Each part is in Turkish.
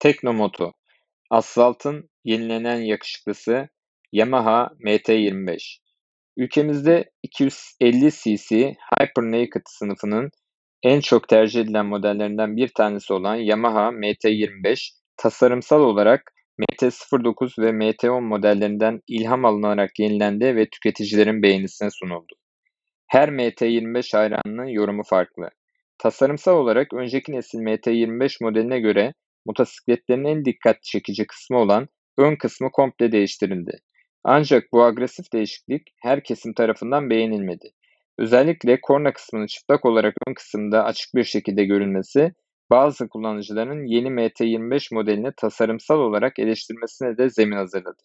Teknomoto Asfaltın yenilenen yakışıklısı Yamaha MT25 Ülkemizde 250 cc Hyper Naked sınıfının en çok tercih edilen modellerinden bir tanesi olan Yamaha MT25 tasarımsal olarak MT-09 ve MT-10 modellerinden ilham alınarak yenilendi ve tüketicilerin beğenisine sunuldu. Her MT25 hayranının yorumu farklı. Tasarımsal olarak önceki nesil MT25 modeline göre motosikletlerin en dikkat çekici kısmı olan ön kısmı komple değiştirildi. Ancak bu agresif değişiklik her kesim tarafından beğenilmedi. Özellikle korna kısmının çıplak olarak ön kısımda açık bir şekilde görülmesi bazı kullanıcıların yeni MT25 modelini tasarımsal olarak eleştirmesine de zemin hazırladı.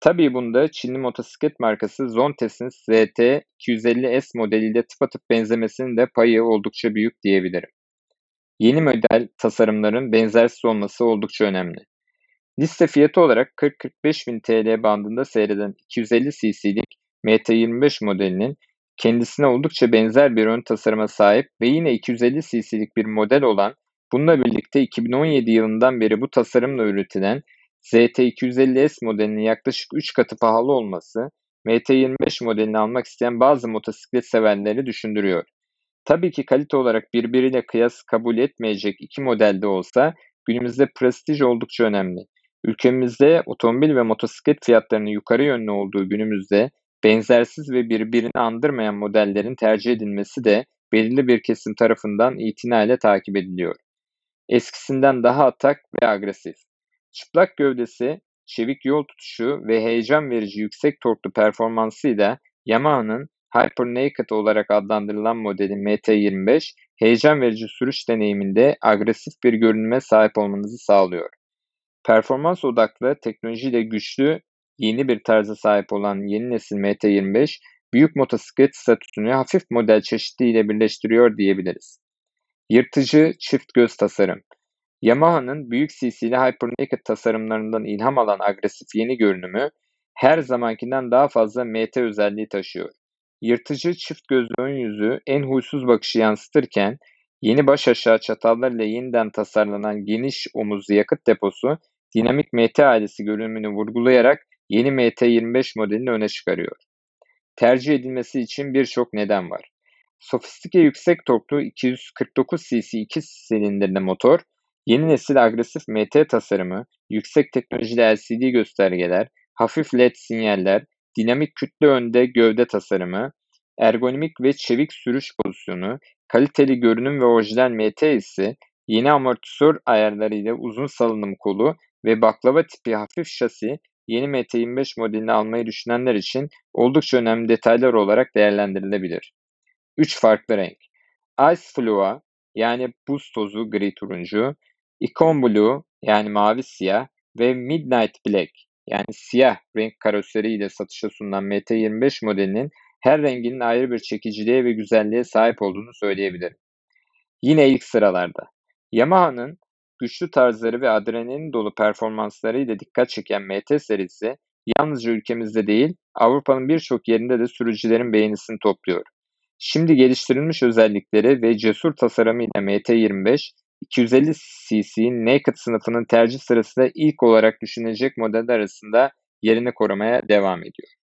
Tabii bunda Çinli motosiklet markası Zontes'in ZT250S modeliyle tıpatıp benzemesinin de payı oldukça büyük diyebilirim. Yeni model tasarımların benzersiz olması oldukça önemli. Liste fiyatı olarak 40-45 bin TL bandında seyreden 250 cc'lik MT25 modelinin kendisine oldukça benzer bir ön tasarıma sahip ve yine 250 cc'lik bir model olan bununla birlikte 2017 yılından beri bu tasarımla üretilen ZT250S modelinin yaklaşık 3 katı pahalı olması MT25 modelini almak isteyen bazı motosiklet severleri düşündürüyor. Tabii ki kalite olarak birbiriyle kıyas kabul etmeyecek iki modelde olsa günümüzde prestij oldukça önemli. Ülkemizde otomobil ve motosiklet fiyatlarının yukarı yönlü olduğu günümüzde benzersiz ve birbirini andırmayan modellerin tercih edilmesi de belirli bir kesim tarafından itinayla takip ediliyor. Eskisinden daha atak ve agresif. Çıplak gövdesi, çevik yol tutuşu ve heyecan verici yüksek torklu performansıyla Yamaha'nın Hyper Naked olarak adlandırılan modeli MT25, heyecan verici sürüş deneyiminde agresif bir görünüme sahip olmanızı sağlıyor. Performans odaklı, teknolojiyle güçlü, yeni bir tarza sahip olan yeni nesil MT25, büyük motosiklet statüsünü hafif model çeşitliliğiyle birleştiriyor diyebiliriz. Yırtıcı çift göz tasarım. Yamaha'nın büyük CC'li Hypernaked tasarımlarından ilham alan agresif yeni görünümü her zamankinden daha fazla MT özelliği taşıyor. Yırtıcı çift gözlü ön yüzü en huysuz bakışı yansıtırken yeni baş aşağı çatallarla yeniden tasarlanan geniş omuzlu yakıt deposu dinamik MT ailesi görünümünü vurgulayarak yeni MT25 modelini öne çıkarıyor. Tercih edilmesi için birçok neden var. Sofistike yüksek torklu 249 cc 2 silindirli motor, yeni nesil agresif MT tasarımı, yüksek teknolojili LCD göstergeler, hafif LED sinyaller, dinamik kütle önde gövde tasarımı, ergonomik ve çevik sürüş pozisyonu, kaliteli görünüm ve orijinal MT hissi, yeni amortisör ayarlarıyla uzun salınım kolu ve baklava tipi hafif şasi yeni MT25 modelini almayı düşünenler için oldukça önemli detaylar olarak değerlendirilebilir. 3 farklı renk. Ice Flua yani buz tozu gri turuncu, Icon Blue yani mavi siyah ve Midnight Black yani siyah renk karoseriyle satışa sunulan MT25 modelinin her renginin ayrı bir çekiciliğe ve güzelliğe sahip olduğunu söyleyebilirim. Yine ilk sıralarda. Yamaha'nın güçlü tarzları ve adrenalin dolu performanslarıyla dikkat çeken MT serisi yalnızca ülkemizde değil Avrupa'nın birçok yerinde de sürücülerin beğenisini topluyor. Şimdi geliştirilmiş özellikleri ve cesur tasarımıyla MT25, 250 cc Naked sınıfının tercih sırasında ilk olarak düşünecek modeller arasında yerini korumaya devam ediyor.